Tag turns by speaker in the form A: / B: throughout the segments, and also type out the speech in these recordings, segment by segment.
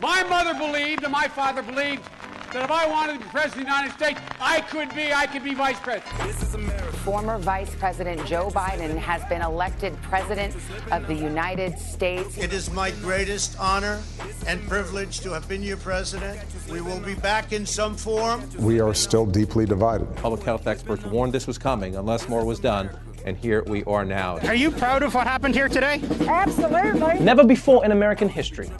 A: My mother believed and my father believed that if I wanted to be president of the United States, I could be, I could be vice president. This is
B: America. Former Vice President Joe Biden has been elected President of the United States.
C: It is my greatest honor and privilege to have been your president. We will be back in some form.
D: We are still deeply divided.
E: Public health experts warned this was coming unless more was done and here we are now.
F: Are you proud of what happened here today?
G: Absolutely. Never before in American history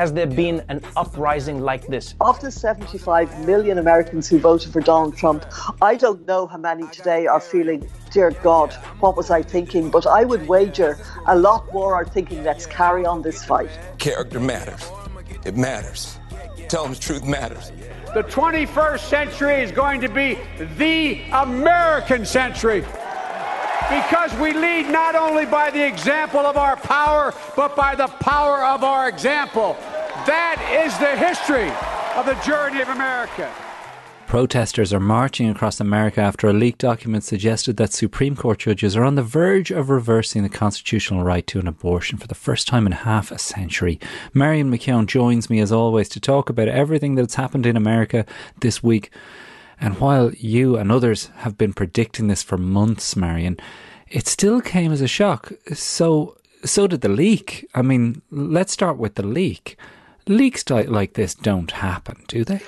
G: has there been an uprising like this.
H: Of the 75 million Americans who voted for Donald Trump, I don't know how many today are feeling, dear God, what was I thinking? But I would wager a lot more are thinking, let's carry on this fight.
I: Character matters. It matters. Telling the truth matters.
A: The 21st century is going to be the American century because we lead not only by the example of our power, but by the power of our example. That is the history of the journey of America.
J: Protesters are marching across America after a leaked document suggested that Supreme Court judges are on the verge of reversing the constitutional right to an abortion for the first time in half a century. Marion McKeown joins me as always to talk about everything that's happened in America this week. And while you and others have been predicting this for months, Marion, it still came as a shock. So, so did the leak. I mean, let's start with the leak. Leaks like this don't happen, do they?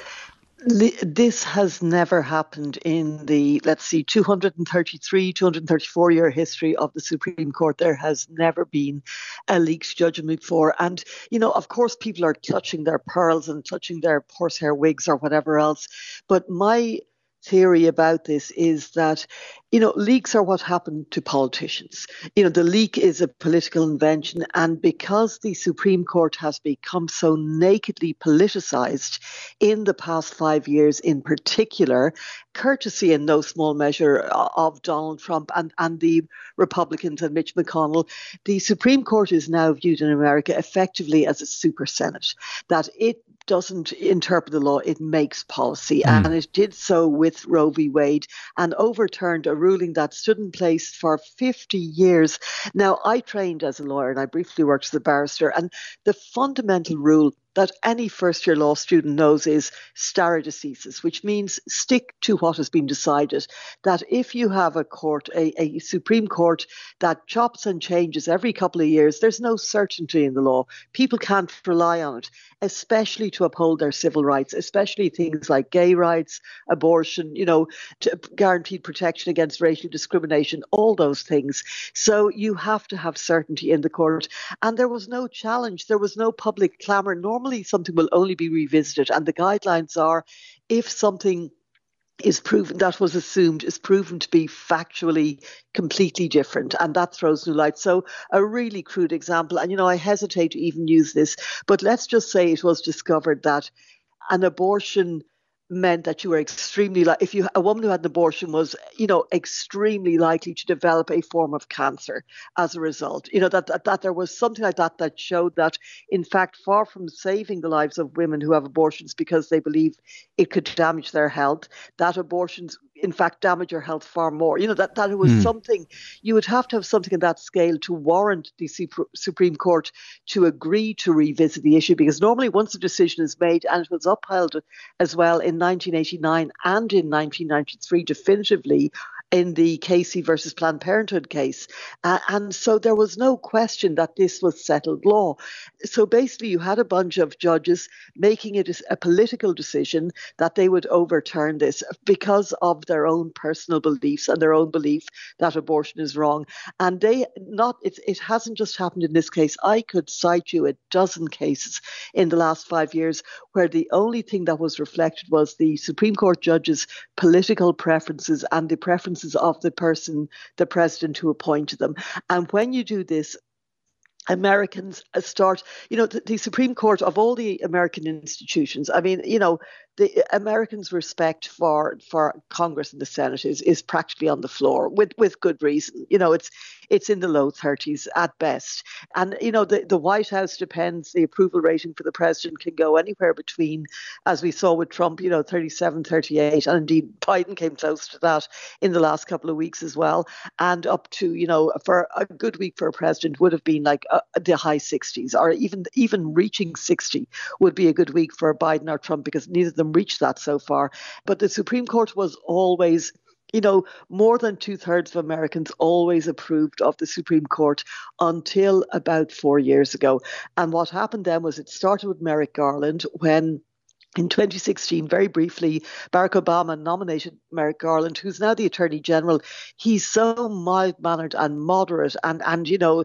H: This has never happened in the, let's see, 233, 234 year history of the Supreme Court. There has never been a leaked judgment before. And, you know, of course, people are clutching their pearls and clutching their horsehair wigs or whatever else. But my theory about this is that, you know, leaks are what happen to politicians. You know, the leak is a political invention. And because the Supreme Court has become so nakedly politicized in the past five years in particular, courtesy in no small measure of Donald Trump and, and the Republicans and Mitch McConnell, the Supreme Court is now viewed in America effectively as a super Senate, that it doesn't interpret the law, it makes policy. Mm. And it did so with Roe v. Wade and overturned a ruling that stood in place for 50 years. Now, I trained as a lawyer and I briefly worked as a barrister, and the fundamental rule that any first year law student knows is stare decisis, which means stick to what has been decided. That if you have a court, a, a Supreme Court that chops and changes every couple of years, there's no certainty in the law. People can't rely on it, especially to uphold their civil rights, especially things like gay rights, abortion, you know, guaranteed protection against racial discrimination, all those things. So you have to have certainty in the court. And there was no challenge, there was no public clamour. Normally, normally something will only be revisited, and the guidelines are if something is proven that was assumed is proven to be factually completely different and that throws new light. So a really crude example and you know i hesitate to even use this but let's just say it was discovered that an abortion meant that you were extremely like if you a woman who had an abortion was you know extremely likely to develop a form of cancer as a result. You know that, that that there was something like that that showed that in fact far from saving the lives of women who have abortions because they believe it could damage their health that abortions in fact damage your health far more. You know that that was mm. something you would have to have something on that scale to warrant the Supreme Court to agree to revisit the issue because normally once a decision is made and it was upheld as well in 1989 and in 1993 definitively in the Casey versus Planned Parenthood case. Uh, and so there was no question that this was settled law. So basically, you had a bunch of judges making it a political decision that they would overturn this because of their own personal beliefs and their own belief that abortion is wrong. And they not it, it hasn't just happened in this case. I could cite you a dozen cases in the last five years where the only thing that was reflected was the Supreme Court judges' political preferences and the preferences of the person, the president who appointed them. And when you do this, Americans start, you know, the, the, Supreme Court of all the American institutions. I mean, you know, the Americans' respect for for Congress and the Senate is is practically on the floor with with good reason. You know, it's it's in the low 30s at best, and you know the the White House depends. The approval rating for the president can go anywhere between, as we saw with Trump, you know, 37, 38, and indeed Biden came close to that in the last couple of weeks as well, and up to you know for a good week for a president would have been like uh, the high 60s or even even reaching 60 would be a good week for Biden or Trump because neither of them reached that so far. But the Supreme Court was always you know, more than two thirds of Americans always approved of the Supreme Court until about four years ago. And what happened then was it started with Merrick Garland when in 2016, very briefly, Barack Obama nominated Merrick Garland, who's now the Attorney General. He's so mild mannered and moderate, and, and you know,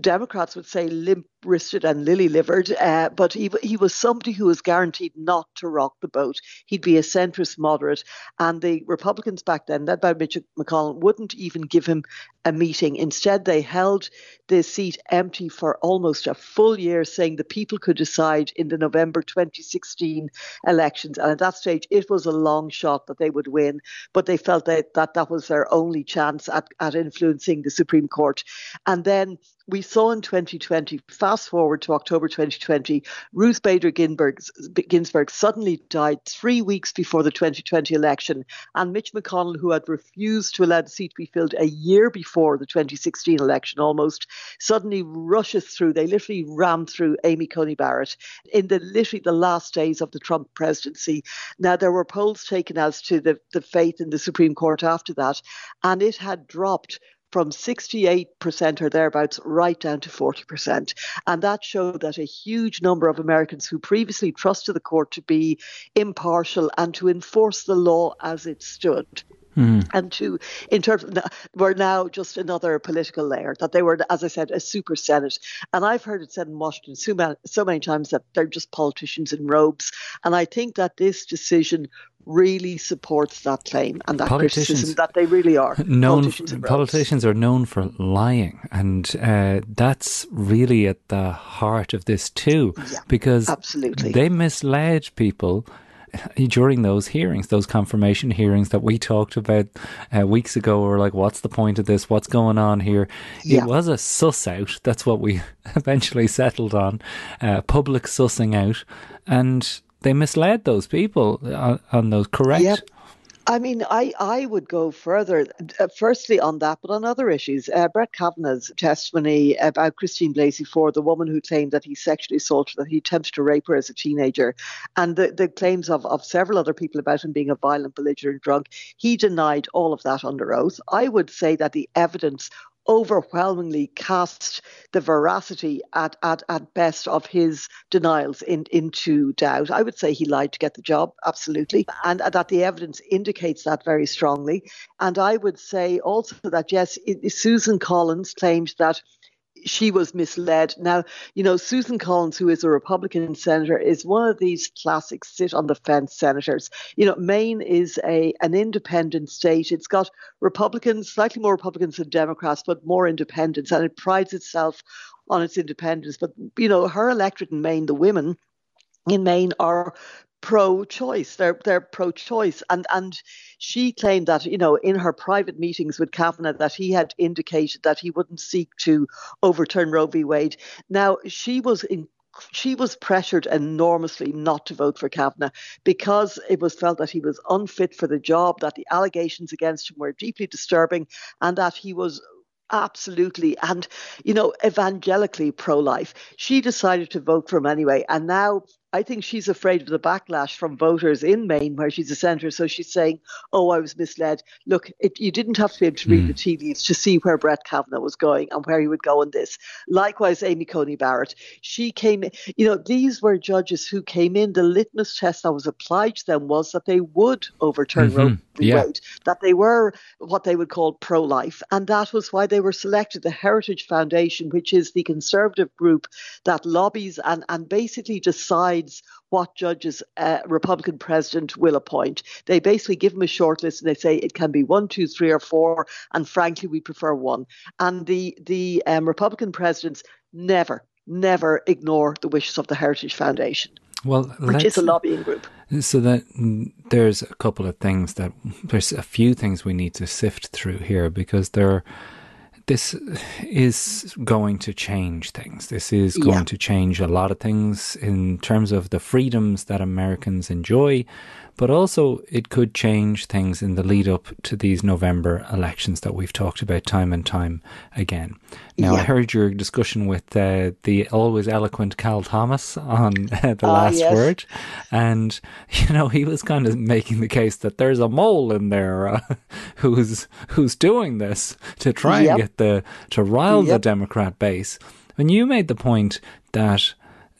H: Democrats would say limp wristed and lily livered, uh, but he, he was somebody who was guaranteed not to rock the boat. He'd be a centrist moderate. And the Republicans back then, led by Mitch McConnell, wouldn't even give him a meeting. Instead, they held the seat empty for almost a full year, saying the people could decide in the November 2016 elections. And at that stage, it was a long shot that they would win, but they felt that that, that was their only chance at, at influencing the Supreme Court. And then we saw in 2020, fast forward to October 2020, Ruth Bader Ginsburg, suddenly died three weeks before the 2020 election. And Mitch McConnell, who had refused to allow the seat to be filled a year before the 2016 election almost, suddenly rushes through. They literally rammed through Amy Coney Barrett in the literally the last days of the Trump presidency. Now, there were polls taken as to the, the faith in the Supreme Court after that, and it had dropped from 68% or thereabouts right down to 40%. And that showed that a huge number of Americans who previously trusted the court to be impartial and to enforce the law as it stood. Mm. And to, in terms of, were now just another political layer, that they were, as I said, a super Senate. And I've heard it said in Washington so many, so many times that they're just politicians in robes. And I think that this decision really supports that claim and that criticism that they really are.
J: Known, politicians, politicians are known for lying, and uh, that's really at the heart of this too,
H: yeah,
J: because
H: absolutely
J: they misled people during those hearings, those confirmation hearings that we talked about uh, weeks ago, were like, what's the point of this? What's going on here? Yeah. It was a suss out. That's what we eventually settled on. Uh, public sussing out. And they misled those people on, on those, correct?
H: Yep. I mean, I, I would go further, uh, firstly on that, but on other issues. Uh, Brett Kavanaugh's testimony about Christine Blasey Ford, the woman who claimed that he sexually assaulted, her, that he attempted to rape her as a teenager, and the, the claims of, of several other people about him being a violent, belligerent drunk, he denied all of that under oath. I would say that the evidence overwhelmingly cast the veracity at, at, at best of his denials in, into doubt. I would say he lied to get the job, absolutely, and that the evidence indicates that very strongly. And I would say also that, yes, Susan Collins claimed that she was misled. Now, you know, Susan Collins, who is a Republican senator, is one of these classic sit on the fence senators. You know, Maine is a an independent state. It's got Republicans, slightly more Republicans than Democrats, but more independents, and it prides itself on its independence. But you know, her electorate in Maine, the women in Maine are pro-choice. They're they're pro-choice, and and she claimed that you know in her private meetings with Kavanaugh that he had indicated that he wouldn't seek to overturn Roe v. Wade. Now she was in she was pressured enormously not to vote for Kavanaugh because it was felt that he was unfit for the job, that the allegations against him were deeply disturbing, and that he was absolutely and you know evangelically pro-life she decided to vote for him anyway and now I think she's afraid of the backlash from voters in Maine, where she's a senator. So she's saying, "Oh, I was misled. Look, it, you didn't have to be able to read mm. the tea leaves to see where Brett Kavanaugh was going and where he would go in this." Likewise, Amy Coney Barrett. She came. You know, these were judges who came in. The litmus test that was applied to them was that they would overturn mm-hmm. Roe v.
J: Yeah.
H: Wade, that they were what they would call pro-life, and that was why they were selected. The Heritage Foundation, which is the conservative group that lobbies and and basically decides decides what judges a Republican president will appoint. They basically give him a short list and they say it can be one, two, three, or four, and frankly, we prefer one. And the the um, Republican presidents never, never ignore the wishes of the Heritage Foundation.
J: Well,
H: which is a lobbying group.
J: So that there's a couple of things that there's a few things we need to sift through here because there this is going to change things. This is going yeah. to change a lot of things in terms of the freedoms that Americans enjoy, but also it could change things in the lead up to these November elections that we've talked about time and time again. Now, yeah. I heard your discussion with uh, the always eloquent Cal Thomas on uh, the uh, last yes. word, and you know he was kind of making the case that there's a mole in there uh, who's who's doing this to try yep. and get the to rile yep. the Democrat base. And you made the point that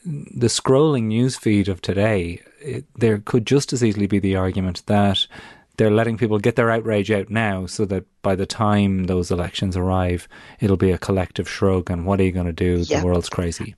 J: the scrolling newsfeed of today, it, there could just as easily be the argument that they're letting people get their outrage out now so that by the time those elections arrive, it'll be a collective shrug and what are you going to do? The world's crazy.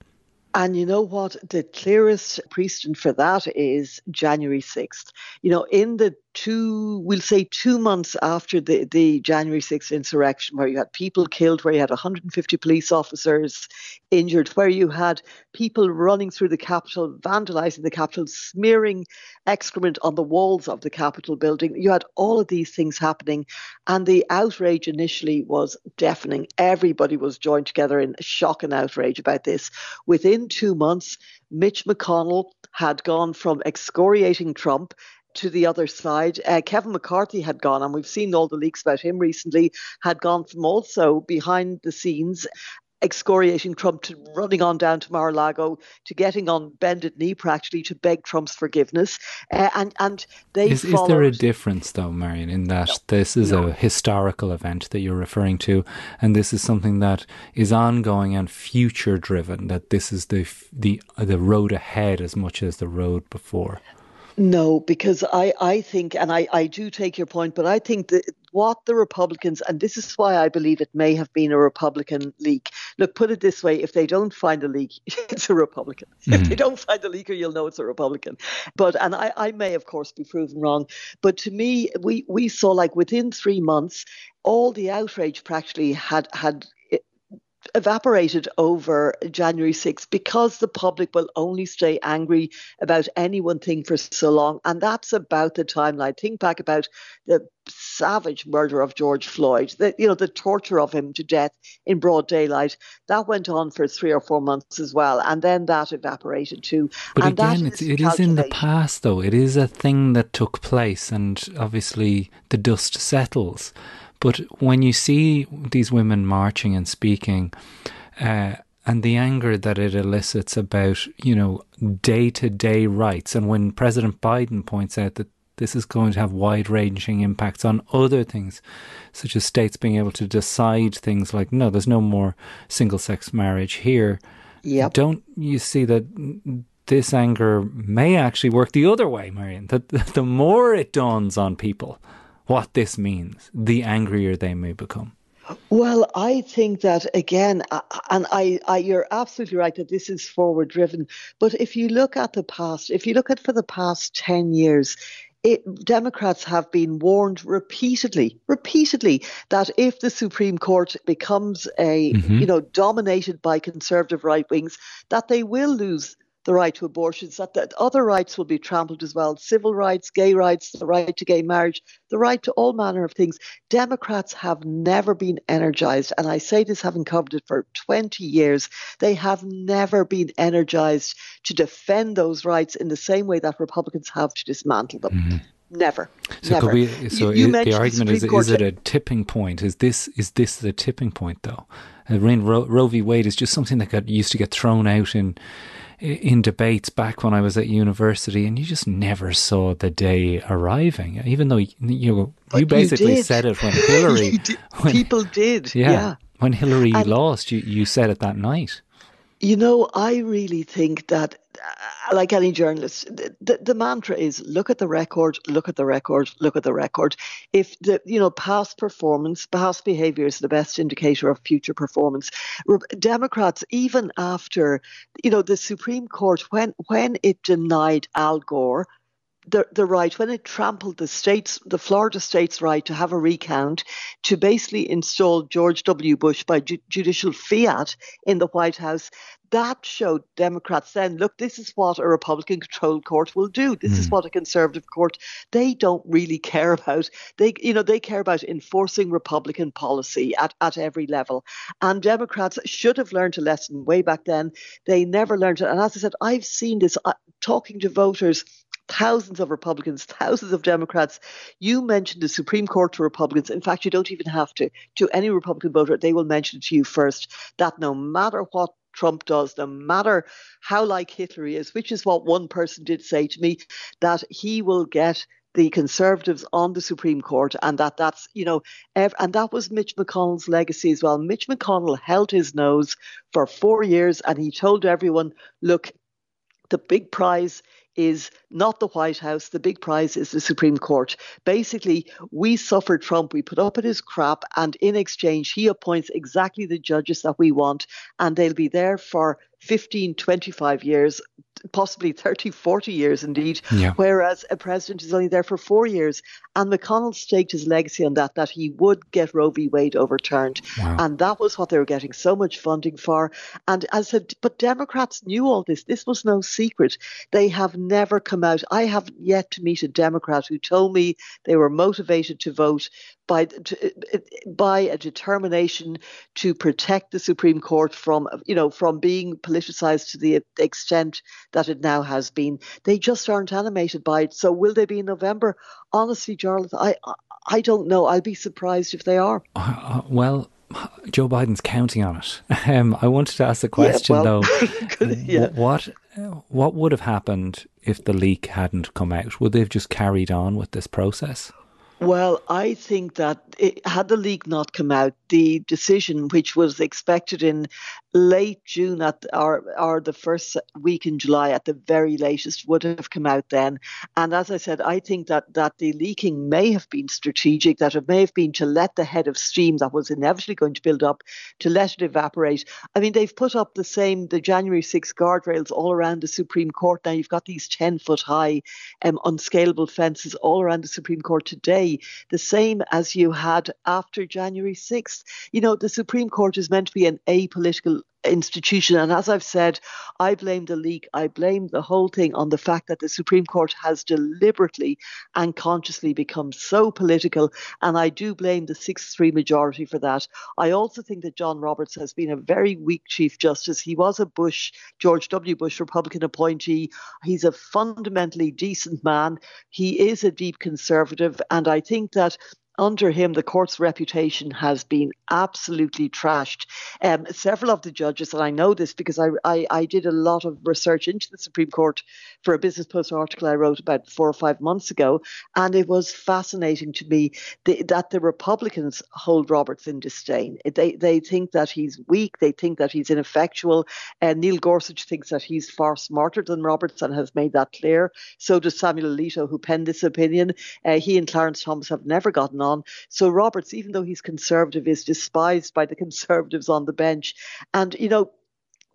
H: And you know what? The clearest precedent for that is January 6th. You know, in the two, we'll say two months after the, the January 6th insurrection, where you had people killed, where you had 150 police officers injured, where you had people running through the Capitol, vandalizing the Capitol, smearing excrement on the walls of the Capitol building. You had all of these things happening, and the outrage initially was deafening. Everybody was joined together in shock and outrage about this. Within two months, Mitch McConnell had gone from excoriating Trump to the other side. Uh, Kevin McCarthy had gone, and we've seen all the leaks about him recently, had gone from also behind the scenes excoriating Trump to running on down to Mar-a-Lago to getting on bended knee practically to beg Trump's forgiveness. Uh, and and they
J: is,
H: is,
J: there a difference though, Marion, in that no, this is no. a historical event that you're referring to, and this is something that is ongoing and future driven. That this is the the the road ahead as much as the road before.
H: No, because I, I think, and I, I do take your point, but I think that what the Republicans, and this is why I believe it may have been a Republican leak. Look, put it this way if they don't find a leak, it's a Republican. Mm-hmm. If they don't find a leaker, you'll know it's a Republican. But, and I, I may, of course, be proven wrong. But to me, we, we saw like within three months, all the outrage practically had had evaporated over January 6th because the public will only stay angry about any one thing for so long. And that's about the timeline. Think back about the savage murder of George Floyd, the, you know, the torture of him to death in broad daylight. That went on for three or four months as well. And then that evaporated too.
J: But
H: and
J: again, it's, it is in the past, though. It is a thing that took place. And obviously the dust settles. But when you see these women marching and speaking, uh, and the anger that it elicits about, you know, day to day rights, and when President Biden points out that this is going to have wide ranging impacts on other things, such as states being able to decide things like, no, there's no more single sex marriage here.
H: Yep.
J: Don't you see that this anger may actually work the other way, Marion? That the more it dawns on people what this means, the angrier they may become.
H: Well, I think that again, and I, I, you're absolutely right that this is forward driven. But if you look at the past, if you look at for the past 10 years, it, Democrats have been warned repeatedly, repeatedly that if the Supreme Court becomes a, mm-hmm. you know, dominated by conservative right wings, that they will lose the right to abortions, that, that other rights will be trampled as well civil rights, gay rights, the right to gay marriage, the right to all manner of things. Democrats have never been energized, and I say this having covered it for 20 years, they have never been energized to defend those rights in the same way that Republicans have to dismantle them. Mm-hmm. Never.
J: So
H: never.
J: We, so you, you it, the argument the is: is it a tipping point? Is this is this the tipping point though? Uh, Roe, Roe v. Wade is just something that got used to get thrown out in in debates back when I was at university, and you just never saw the day arriving. Even though you you, you basically
H: you
J: said it when Hillary,
H: did. when, people did, yeah, yeah.
J: When Hillary and, lost, you you said it that night.
H: You know, I really think that, like any journalist, the, the, mantra is look at the record, look at the record, look at the record. If the you know past performance, past behaviour is the best indicator of future performance. Democrats, even after you know the Supreme Court, when when it denied Al Gore the, the right, when it trampled the states, the Florida state's right to have a recount, to basically install George W. Bush by ju- judicial fiat in the White House, that showed Democrats then, look, this is what a Republican controlled court will do. This mm. is hmm. what a conservative court, they don't really care about. They, you know, they care about enforcing Republican policy at, at every level. And Democrats should have learned a lesson way back then. They never learned it. And as I said, I've seen this uh, talking to voters thousands of Republicans, thousands of Democrats. You mentioned the Supreme Court to Republicans. In fact, you don't even have to. To any Republican voter, they will mention it to you first that no matter what Trump does, no matter how like Hitler he is, which is what one person did say to me, that he will get the conservatives on the Supreme Court, and that that's you know, ev- and that was Mitch McConnell's legacy as well. Mitch McConnell held his nose for four years, and he told everyone, "Look, the big prize is not the White House. The big prize is the Supreme Court. Basically, we suffered Trump. We put up with his crap, and in exchange, he appoints exactly the judges that we want, and they'll be there for 15, 25 years, possibly 30, 40 years indeed, yeah. whereas a president is only there for four years. And McConnell staked his legacy on that, that he would get Roe v. Wade overturned. Wow. And that was what they were getting so much funding for. And as I said, but Democrats knew all this. This was no secret. They have never come out. I have yet to meet a Democrat who told me they were motivated to vote by by a determination to protect the Supreme Court from you know from being politicized to the extent that it now has been. They just aren't animated by it. So will they be in November? Honestly, Jarlath, I I don't know. I'll be surprised if they are.
J: Uh, uh, well. Joe Biden's counting on it. Um, I wanted to ask the question yeah, well, though: yeah. what what would have happened if the leak hadn't come out? Would they have just carried on with this process?
H: Well, I think that it, had the leak not come out, the decision, which was expected in late June at or or the first week in July at the very latest would have come out then. And as I said, I think that that the leaking may have been strategic, that it may have been to let the head of steam that was inevitably going to build up, to let it evaporate. I mean, they've put up the same the January 6 guardrails all around the Supreme Court. Now you've got these 10 foot high um, unscalable fences all around the Supreme Court today, the same as you had after January 6th. You know, the Supreme Court is meant to be an apolitical institution. And as I've said, I blame the leak, I blame the whole thing on the fact that the Supreme Court has deliberately and consciously become so political. And I do blame the 6 3 majority for that. I also think that John Roberts has been a very weak Chief Justice. He was a Bush, George W. Bush Republican appointee. He's a fundamentally decent man. He is a deep conservative. And I think that under him, the court's reputation has been absolutely trashed. Um, several of the judges, and I know this because I, I, I, did a lot of research into the Supreme Court for a Business Post article I wrote about four or five months ago, and it was fascinating to me the, that the Republicans hold Roberts in disdain. They, they think that he's weak, they think that he's ineffectual. And Neil Gorsuch thinks that he's far smarter than Roberts and has made that clear. So does Samuel Alito, who penned this opinion. Uh, he and Clarence Thomas have never gotten on on. So Roberts, even though he's conservative, is despised by the conservatives on the bench. And, you know,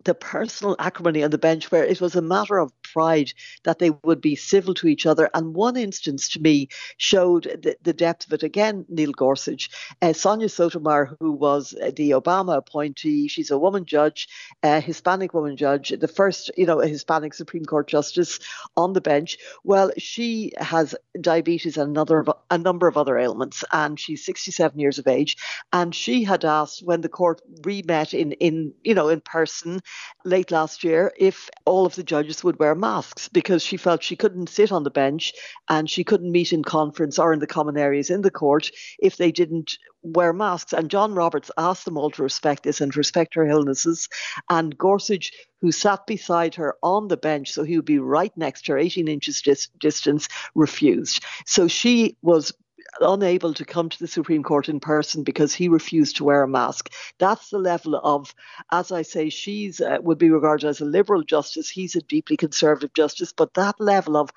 H: the personal acrimony on the bench where it was a matter of pride that they would be civil to each other. And one instance to me showed the, the depth of it. Again, Neil Gorsuch, uh, Sonia Sotomayor, who was uh, the Obama appointee, she's a woman judge, a Hispanic woman judge, the first, you know, Hispanic Supreme Court justice on the bench. Well, she has diabetes and another a number of other ailments, and she's 67 years of age. And she had asked when the court re-met in in you know in person late last year if all of the judges would wear masks because she felt she couldn't sit on the bench and she couldn't meet in conference or in the common areas in the court if they didn't wear masks. And John Roberts asked them all to respect this and respect her illnesses. And Gorsuch, who sat beside her on the bench, so he would be right next to her, 18 inches dis- distance, refused. So she was unable to come to the Supreme Court in person because he refused to wear a mask. That's the level of, as I say, she's uh, would be regarded as a liberal justice. He's a deeply conservative justice, but that level of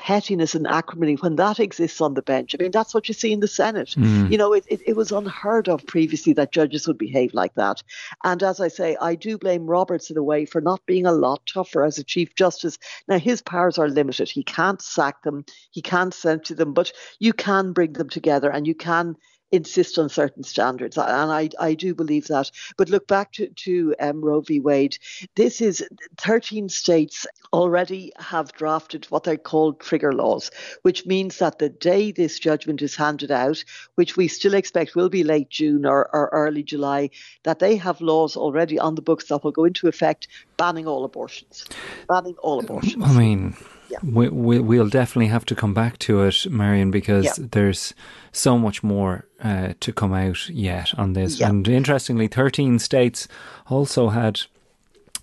H: pettiness and acrimony, when that exists on the bench, I mean, that's what you see in the Senate.
J: Mm.
H: You know, it, it, it was unheard of previously that judges would behave like that. And as I say, I do blame Roberts in a way for not being a lot tougher as a Chief Justice. Now, his powers are limited. He can't sack them, he can't censure them, but you can bring them together and you can insist on certain standards, and I, I do believe that. But look back to, to um, Roe v. Wade. This is 13 states already have drafted what they're called trigger laws, which means that the day this judgment is handed out, which we still expect will be late June or, or early July, that they have laws already on the books that will go into effect banning all abortions. Banning all abortions.
J: I mean, yeah. we, we, we'll definitely have to come back to it, Marion, because yeah. there's so much more uh, to come out yet on this. Yeah. And interestingly, 13 states also had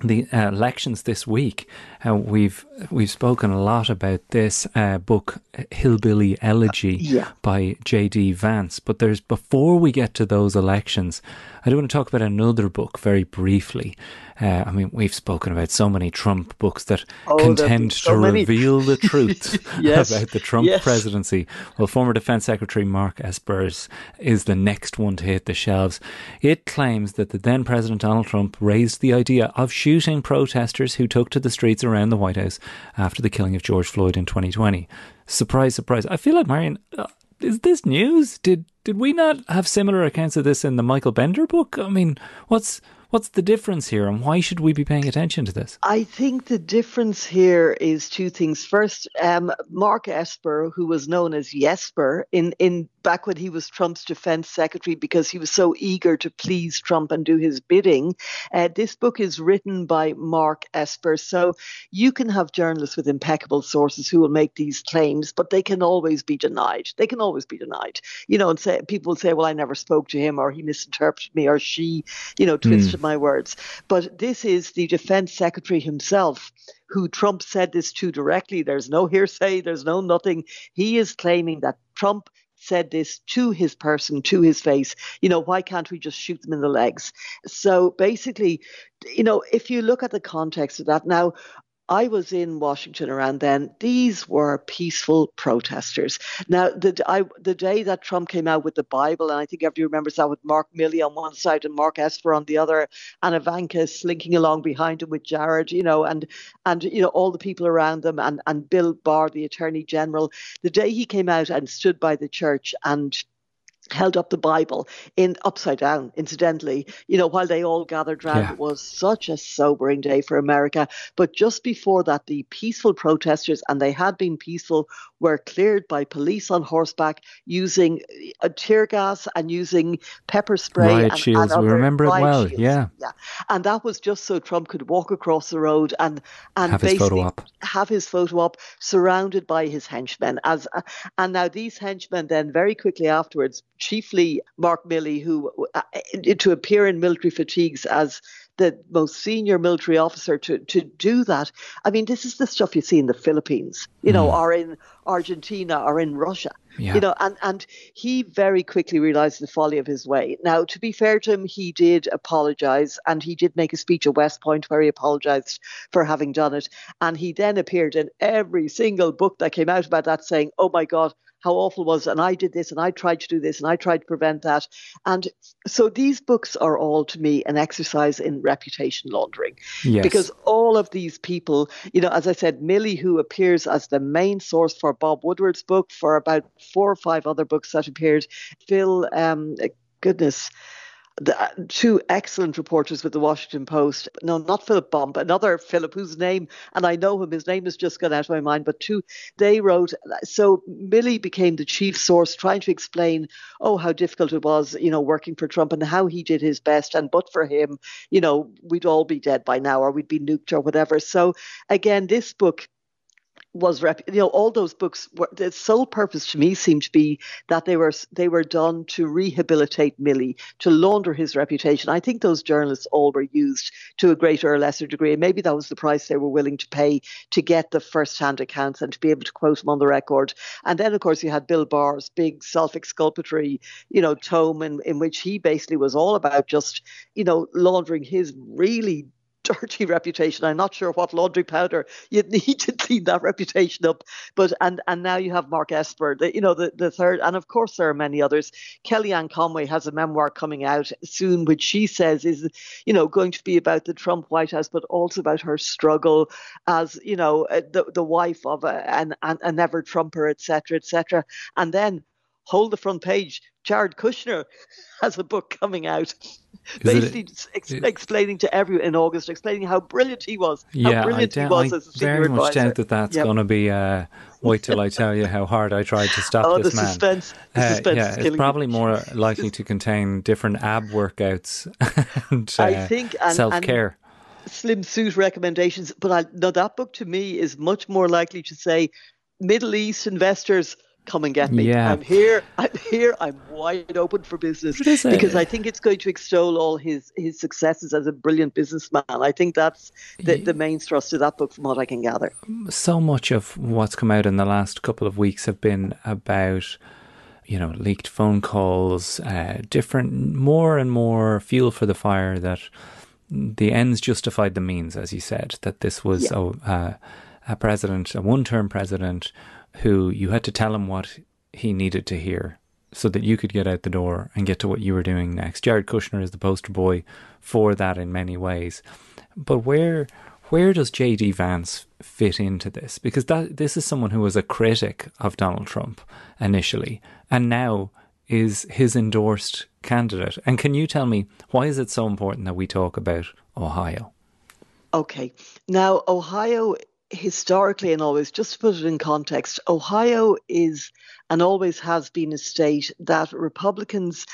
J: the uh, elections this week. Uh, we've we've spoken a lot about this uh, book, Hillbilly Elegy,
H: yeah.
J: by J.D. Vance. But there's before we get to those elections, I do want to talk about another book very briefly. Uh, I mean, we've spoken about so many Trump books that oh, contend so to many. reveal the truth yes. about the Trump yes. presidency. Well, former Defense Secretary Mark Esper's is the next one to hit the shelves. It claims that the then President Donald Trump raised the idea of shooting protesters who took to the streets around the White House after the killing of George Floyd in 2020. Surprise, surprise. I feel like, Marion, uh, is this news? Did did we not have similar accounts of this in the Michael Bender book? I mean, what's What's the difference here, and why should we be paying attention to this?
H: I think the difference here is two things. First, um, Mark Esper, who was known as Yesper in, in back when he was Trump's defense secretary because he was so eager to please Trump and do his bidding. Uh, this book is written by Mark Esper. So you can have journalists with impeccable sources who will make these claims, but they can always be denied. They can always be denied. You know, and say people will say, well, I never spoke to him or he misinterpreted me or she, you know, twisted mm. my words. But this is the defense secretary himself who Trump said this to directly. There's no hearsay, there's no nothing. He is claiming that Trump said this to his person, to his face. You know, why can't we just shoot them in the legs? So basically, you know, if you look at the context of that, now I was in Washington around then. These were peaceful protesters. Now, the, I, the day that Trump came out with the Bible, and I think everybody remembers that with Mark Milley on one side and Mark Esper on the other, and Ivanka slinking along behind him with Jared, you know, and and you know all the people around them, and and Bill Barr, the Attorney General. The day he came out and stood by the church and held up the Bible in upside down, incidentally, you know, while they all gathered round. Yeah. It was such a sobering day for America. But just before that, the peaceful protesters, and they had been peaceful, were cleared by police on horseback using a uh, tear gas and using pepper spray.
J: Riot
H: and,
J: shields,
H: and
J: we remember it well,
H: shields.
J: yeah.
H: Yeah. And that was just so Trump could walk across the road and, and
J: have his photo up.
H: Have his photo up, surrounded by his henchmen. As uh, And now these henchmen then very quickly afterwards chiefly Mark Milley, who uh, to appear in military fatigues as the most senior military officer to, to do that. I mean, this is the stuff you see in the Philippines, you know, mm. or in Argentina or in Russia. Yeah. You know, and, and he very quickly realized the folly of his way. Now, to be fair to him, he did apologize and he did make a speech at West Point where he apologized for having done it. And he then appeared in every single book that came out about that saying, oh my God, how awful was and I did this and I tried to do this and I tried to prevent that. And so these books are all to me an exercise in reputation laundering.
J: Yes.
H: Because all of these people, you know, as I said, Milley, who appears as the main source for Bob Woodward's book, for about four or five other books that appeared, Phil, um, goodness, the, uh, two excellent reporters with the Washington Post. No, not Philip Bump, another Philip whose name, and I know him, his name has just gone out of my mind, but two, they wrote. So Milley became the chief source trying to explain, oh, how difficult it was, you know, working for Trump and how he did his best. And but for him, you know, we'd all be dead by now or we'd be nuked or whatever. So again, this book was rep- you know all those books were the sole purpose to me seemed to be that they were they were done to rehabilitate Milley to launder his reputation. I think those journalists all were used to a greater or lesser degree. And maybe that was the price they were willing to pay to get the first hand accounts and to be able to quote him on the record. And then of course you had Bill Barr's big self-exculpatory you know tome in, in which he basically was all about just you know laundering his really dirty reputation. I'm not sure what laundry powder you'd need to clean that reputation up. But and and now you have Mark Esper, the, you know, the, the third, and of course there are many others. Kellyanne Conway has a memoir coming out soon, which she says is, you know, going to be about the Trump White House, but also about her struggle as, you know, uh, the the wife of a, an, an, a never Trumper, etc., etc. And then hold the front page. Jared Kushner has a book coming out, Is basically it, ex- it, explaining to everyone in August, explaining how brilliant he was.
J: Yeah,
H: I,
J: doubt, I very much doubt that that's yep. going to be. Uh, wait till I tell you how hard I tried to stop
H: oh,
J: this
H: the
J: man.
H: Suspense, the uh, suspense
J: yeah, it's probably
H: me.
J: more likely to contain different ab workouts and uh,
H: I think and,
J: self care.
H: Slim suit recommendations, but I, no, that book to me is much more likely to say Middle East investors come and get me.
J: Yeah.
H: I'm here. I'm here. I'm wide open for business because I think it's going to extol all his his successes as a brilliant businessman. I think that's the, the main thrust of that book, from what I can gather.
J: So much of what's come out in the last couple of weeks have been about. You know, leaked phone calls, uh, different, more and more fuel for the fire that the ends justified the means, as you said, that this was yeah. a, uh, a president, a one term president who you had to tell him what he needed to hear so that you could get out the door and get to what you were doing next. Jared Kushner is the poster boy for that in many ways. But where where does JD Vance fit into this? Because that this is someone who was a critic of Donald Trump initially and now is his endorsed candidate. And can you tell me why is it so important that we talk about Ohio?
H: Okay. Now Ohio historically and always, just to put it in context, Ohio is and always has been a state that Republicans,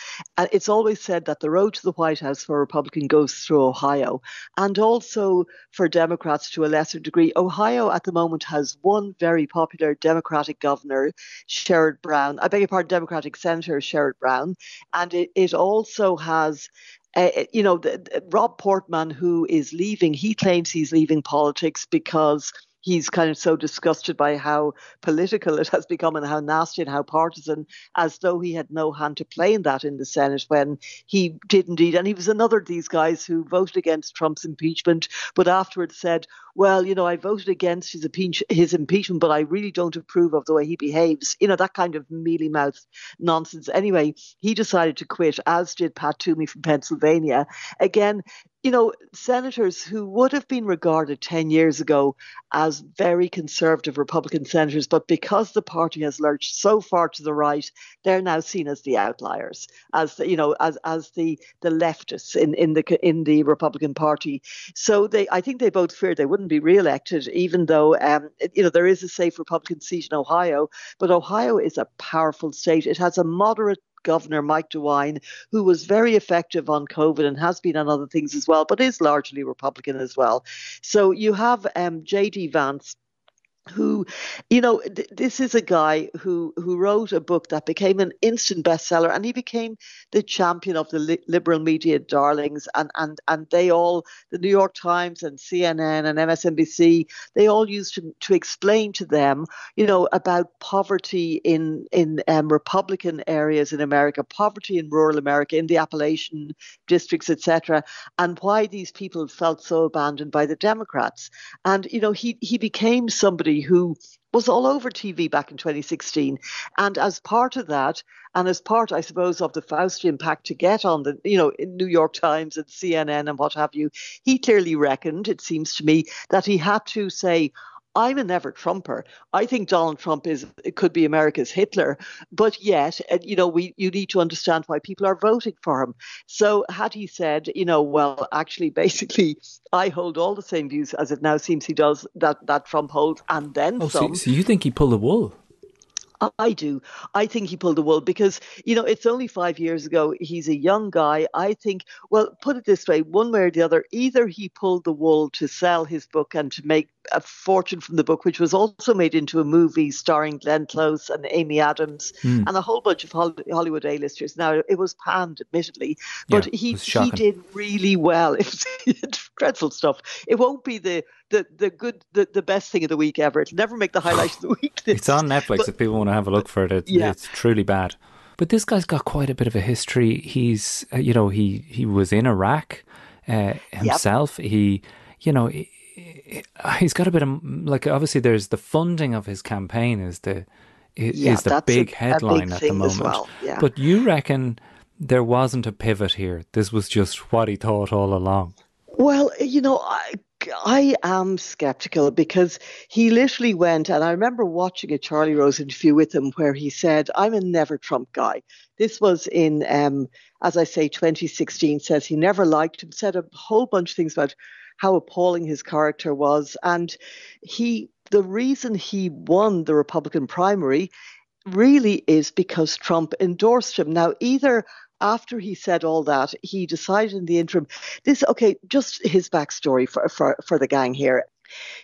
H: it's always said that the road to the White House for a Republican goes through Ohio. And also for Democrats to a lesser degree. Ohio at the moment has one very popular Democratic governor, Sherrod Brown, I beg your pardon, Democratic Senator Sherrod Brown. And it, it also has uh, you know, the, the, Rob Portman, who is leaving, he claims he's leaving politics because he's kind of so disgusted by how political it has become and how nasty and how partisan, as though he had no hand to play in that in the Senate when he did indeed. And he was another of these guys who voted against Trump's impeachment, but afterwards said, well, you know, I voted against his, impeach- his impeachment, but I really don't approve of the way he behaves. You know, that kind of mealy mouthed nonsense. Anyway, he decided to quit, as did Pat Toomey from Pennsylvania. Again, you know, senators who would have been regarded 10 years ago as very conservative Republican senators, but because the party has lurched so far to the right, they're now seen as the outliers, as the, you know, as as the the leftists in, in the in the Republican Party. So they, I think they both feared they wouldn't be re-elected, even though um, you know there is a safe Republican seat in Ohio. But Ohio is a powerful state. It has a moderate Governor Mike DeWine, who was very effective on COVID and has been on other things as well, but is largely Republican as well. So you have um, J.D. Vance who you know th- this is a guy who who wrote a book that became an instant bestseller and he became the champion of the li- liberal media darlings and and and they all the New York Times and CNN and MSNBC they all used to, to explain to them you know about poverty in in um, republican areas in America poverty in rural America in the Appalachian districts etc and why these people felt so abandoned by the Democrats. And you know he he became somebody who was all over TV back in 2016. And as part of that, and as part, I suppose, of the Faustian pact to get on the, you know, in New York Times and CNN and what have you, he clearly reckoned, it seems to me, that he had to say, I'm a never Trumper. I think Donald Trump is it could be America's Hitler, but yet, uh, you know, we you need to understand why people are voting for him. So had he said, you know, well, actually, basically, I hold all the same views as it now seems he does that that Trump holds, and then
J: oh,
H: some.
J: So, so you think he pulled the wool?
H: I do. I think he pulled the wool because, you know, it's only five years ago. He's a young guy. I think, well, put it this way one way or the other, either he pulled the wool to sell his book and to make a fortune from the book, which was also made into a movie starring Glenn Close and Amy Adams mm. and a whole bunch of Hollywood A-listers. Now, it was panned, admittedly, but yeah, he, he did really well. It was dreadful stuff. It won't be the the the good the, the best thing of the week ever. It'll never make the highlight of the week.
J: it's on Netflix but, if people want to have a look for it. It's, yeah. it's truly bad. But this guy's got quite a bit of a history. He's uh, you know he he was in Iraq uh, himself. Yep. He you know, he's got a bit of like obviously there's the funding of his campaign is the is,
H: Yeah,
J: is the big
H: a- a
J: headline
H: big
J: at the moment.
H: well, yeah.
J: But you reckon there wasn't a pivot here? This was just what he thought all along.
H: Well, you know, I, I am skeptical because he literally went, and I remember watching a Charlie Rose interview with him where he said, I'm a never Trump guy. This was in, um, as I say, 2016, says he never liked him, said a whole bunch of things about how appalling his character was. And he, the reason he won the Republican primary really is because Trump endorsed him. Now, either after he said all that, he decided in the interim, this, okay, just his backstory for, for, for the gang here.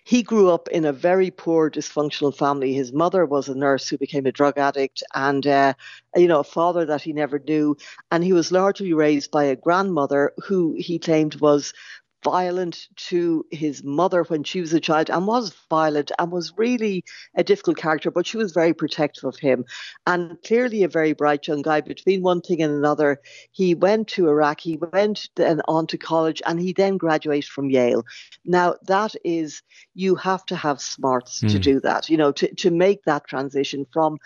H: He grew up in a very poor, dysfunctional family. His mother was a nurse who became a drug addict, and uh, you know, a father that he never knew. And he was largely raised by a grandmother who he claimed was violent to his mother when she was a child and was violent and was really a difficult character, but she was very protective of him and clearly a very bright young guy. Between one thing and another, he went to Iraq, he went then on to college, and he then graduated from Yale. Now, that is, you have to have smarts to
K: Hmm.
H: do that, you know, to, to make that transition from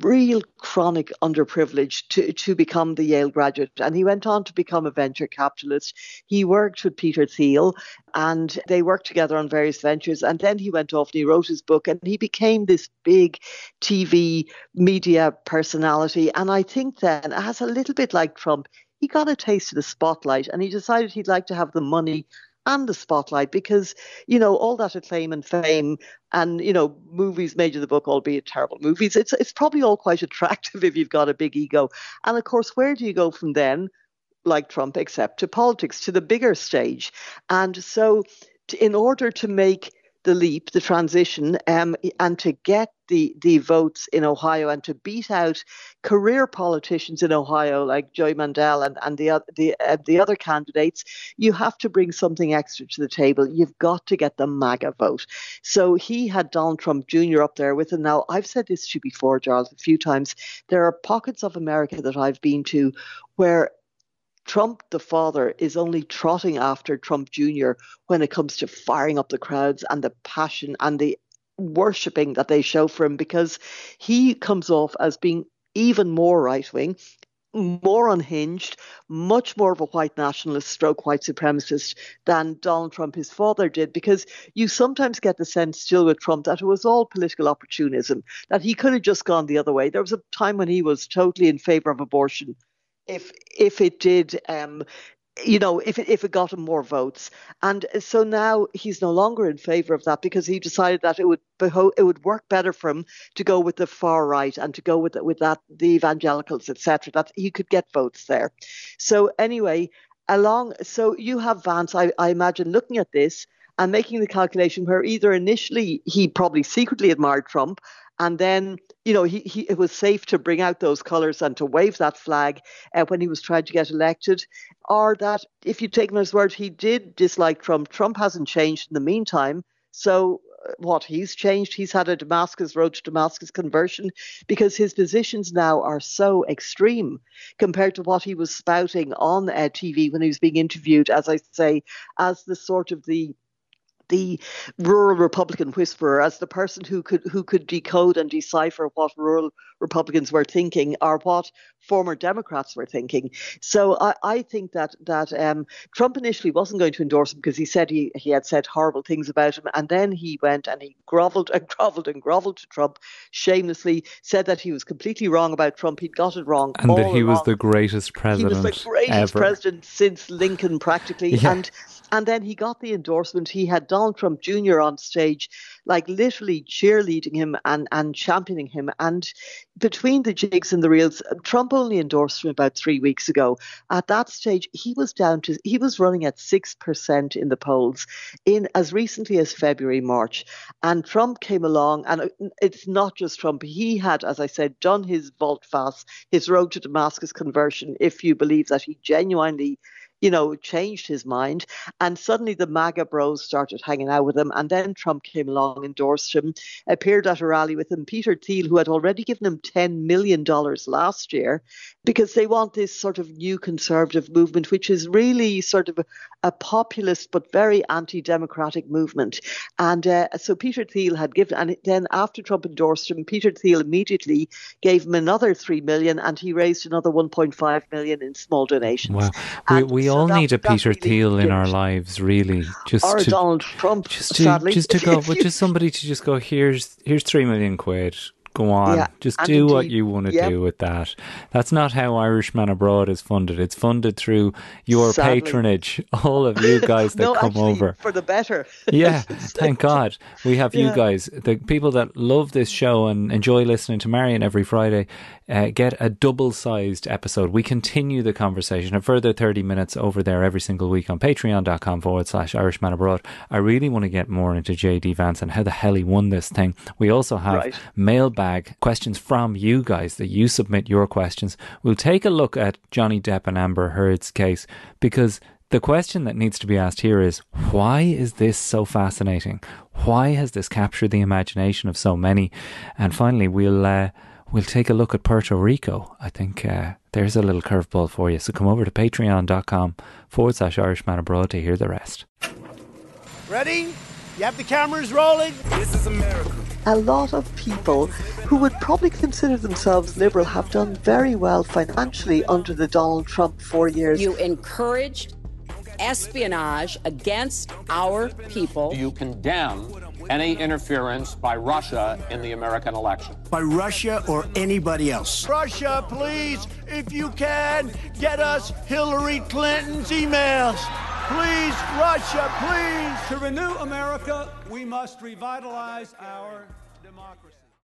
H: real chronic underprivilege to, to become the Yale graduate. And he went on to become a venture capitalist. He worked with Peter Thiel and they worked together on various ventures. And then he went off and he wrote his book and he became this big TV media personality. And I think then, as a little bit like Trump, he got a taste of the spotlight and he decided he'd like to have the money and the spotlight because you know all that acclaim and fame and you know movies made in the book albeit terrible movies it's it's probably all quite attractive if you've got a big ego. And of course where do you go from then like Trump except to politics to the bigger stage? And so in order to make the leap, the transition, um, and to get the the votes in Ohio and to beat out career politicians in Ohio like Joey Mandel and and the the uh, the other candidates, you have to bring something extra to the table. You've got to get the MAGA vote. So he had Donald Trump Jr. up there with him. Now I've said this to you before, Jarlath, a few times. There are pockets of America that I've been to where Trump, the father, is only trotting after Trump Jr. when it comes to firing up the crowds and the passion and the worshipping that they show for him because he comes off as being even more right wing, more unhinged, much more of a white nationalist stroke white supremacist than Donald Trump, his father, did. Because you sometimes get the sense still with Trump that it was all political opportunism, that he could have just gone the other way. There was a time when he was totally in favor of abortion if if it did um you know if it, if it got him more votes. And so now he's no longer in favor of that because he decided that it would beho- it would work better for him to go with the far right and to go with with that the evangelicals etc that he could get votes there. So anyway along so you have Vance I, I imagine looking at this and making the calculation where either initially he probably secretly admired Trump and then you know he, he it was safe to bring out those colors and to wave that flag uh, when he was trying to get elected or that if you take him his word he did dislike trump. Trump hasn't changed in the meantime. So uh, what he's changed? He's had a damascus road to damascus conversion because his positions now are so extreme compared to what he was spouting on uh, tv when he was being interviewed as i say as the sort of the the rural Republican whisperer as the person who could who could decode and decipher what rural Republicans were thinking or what former Democrats were thinking. So I, I think that that um, Trump initially wasn't going to endorse him because he said he, he had said horrible things about him, and then he went and he grovelled and grovelled and grovelled to Trump shamelessly, said that he was completely wrong about Trump. He'd got it wrong.
J: And that he was the greatest president.
H: He was the greatest
J: ever.
H: president since Lincoln, practically.
J: Yeah.
H: And and then he got the endorsement. He had Donald Trump Jr. on stage, like literally cheerleading him and, and championing him. And between the jigs and the reels, Trump only endorsed him about three weeks ago. At that stage, he was down to he was running at six percent in the polls in as recently as February, March. And Trump came along, and it's not just Trump. He had, as I said, done his volte face, his road to Damascus conversion, if you believe that he genuinely you know, changed his mind. And suddenly the MAGA bros started hanging out with him. And then Trump came along, endorsed him, appeared at a rally with him. Peter Thiel, who had already given him $10 million last year, because they want this sort of new conservative movement, which is really sort of a, a populist but very anti democratic movement. And uh, so Peter Thiel had given, and then after Trump endorsed him, Peter Thiel immediately gave him another 3 million and he raised another 1.5 million in small donations.
J: Wow. We, we so all that, need a Peter really Thiel in our lives, really.
H: Just or to, Donald Trump,
J: just
H: to, sadly.
J: Just to go, but just somebody to just go, here's, here's 3 million quid Go on, yeah, just do indeed, what you want to yep. do with that. That's not how Irishman Abroad is funded. It's funded through your Sadly. patronage, all of you guys that
H: no,
J: come
H: actually,
J: over.
H: For the better.
J: yeah, thank God. We have yeah. you guys, the people that love this show and enjoy listening to Marion every Friday, uh, get a double sized episode. We continue the conversation, a further 30 minutes over there every single week on patreon.com forward slash Irishman Abroad. I really want to get more into JD Vance and how the hell he won this thing. We also have right. mailbag questions from you guys that you submit your questions. We'll take a look at Johnny Depp and Amber Heard's case because the question that needs to be asked here is why is this so fascinating? Why has this captured the imagination of so many? And finally, we'll uh, we'll take a look at Puerto Rico. I think uh, there's a little curveball for you. So come over to patreon.com forward slash Irishman Abroad to hear the rest.
C: Ready? You have the cameras rolling? This is America
H: a lot of people who would probably consider themselves liberal have done very well financially under the Donald Trump four years.
K: You encouraged espionage against our people.
L: You condemn any interference by Russia in the American election.
M: By Russia or anybody else.
C: Russia, please, if you can, get us Hillary Clinton's emails. Please, Russia, please.
A: To renew America, we must revitalize our democracy.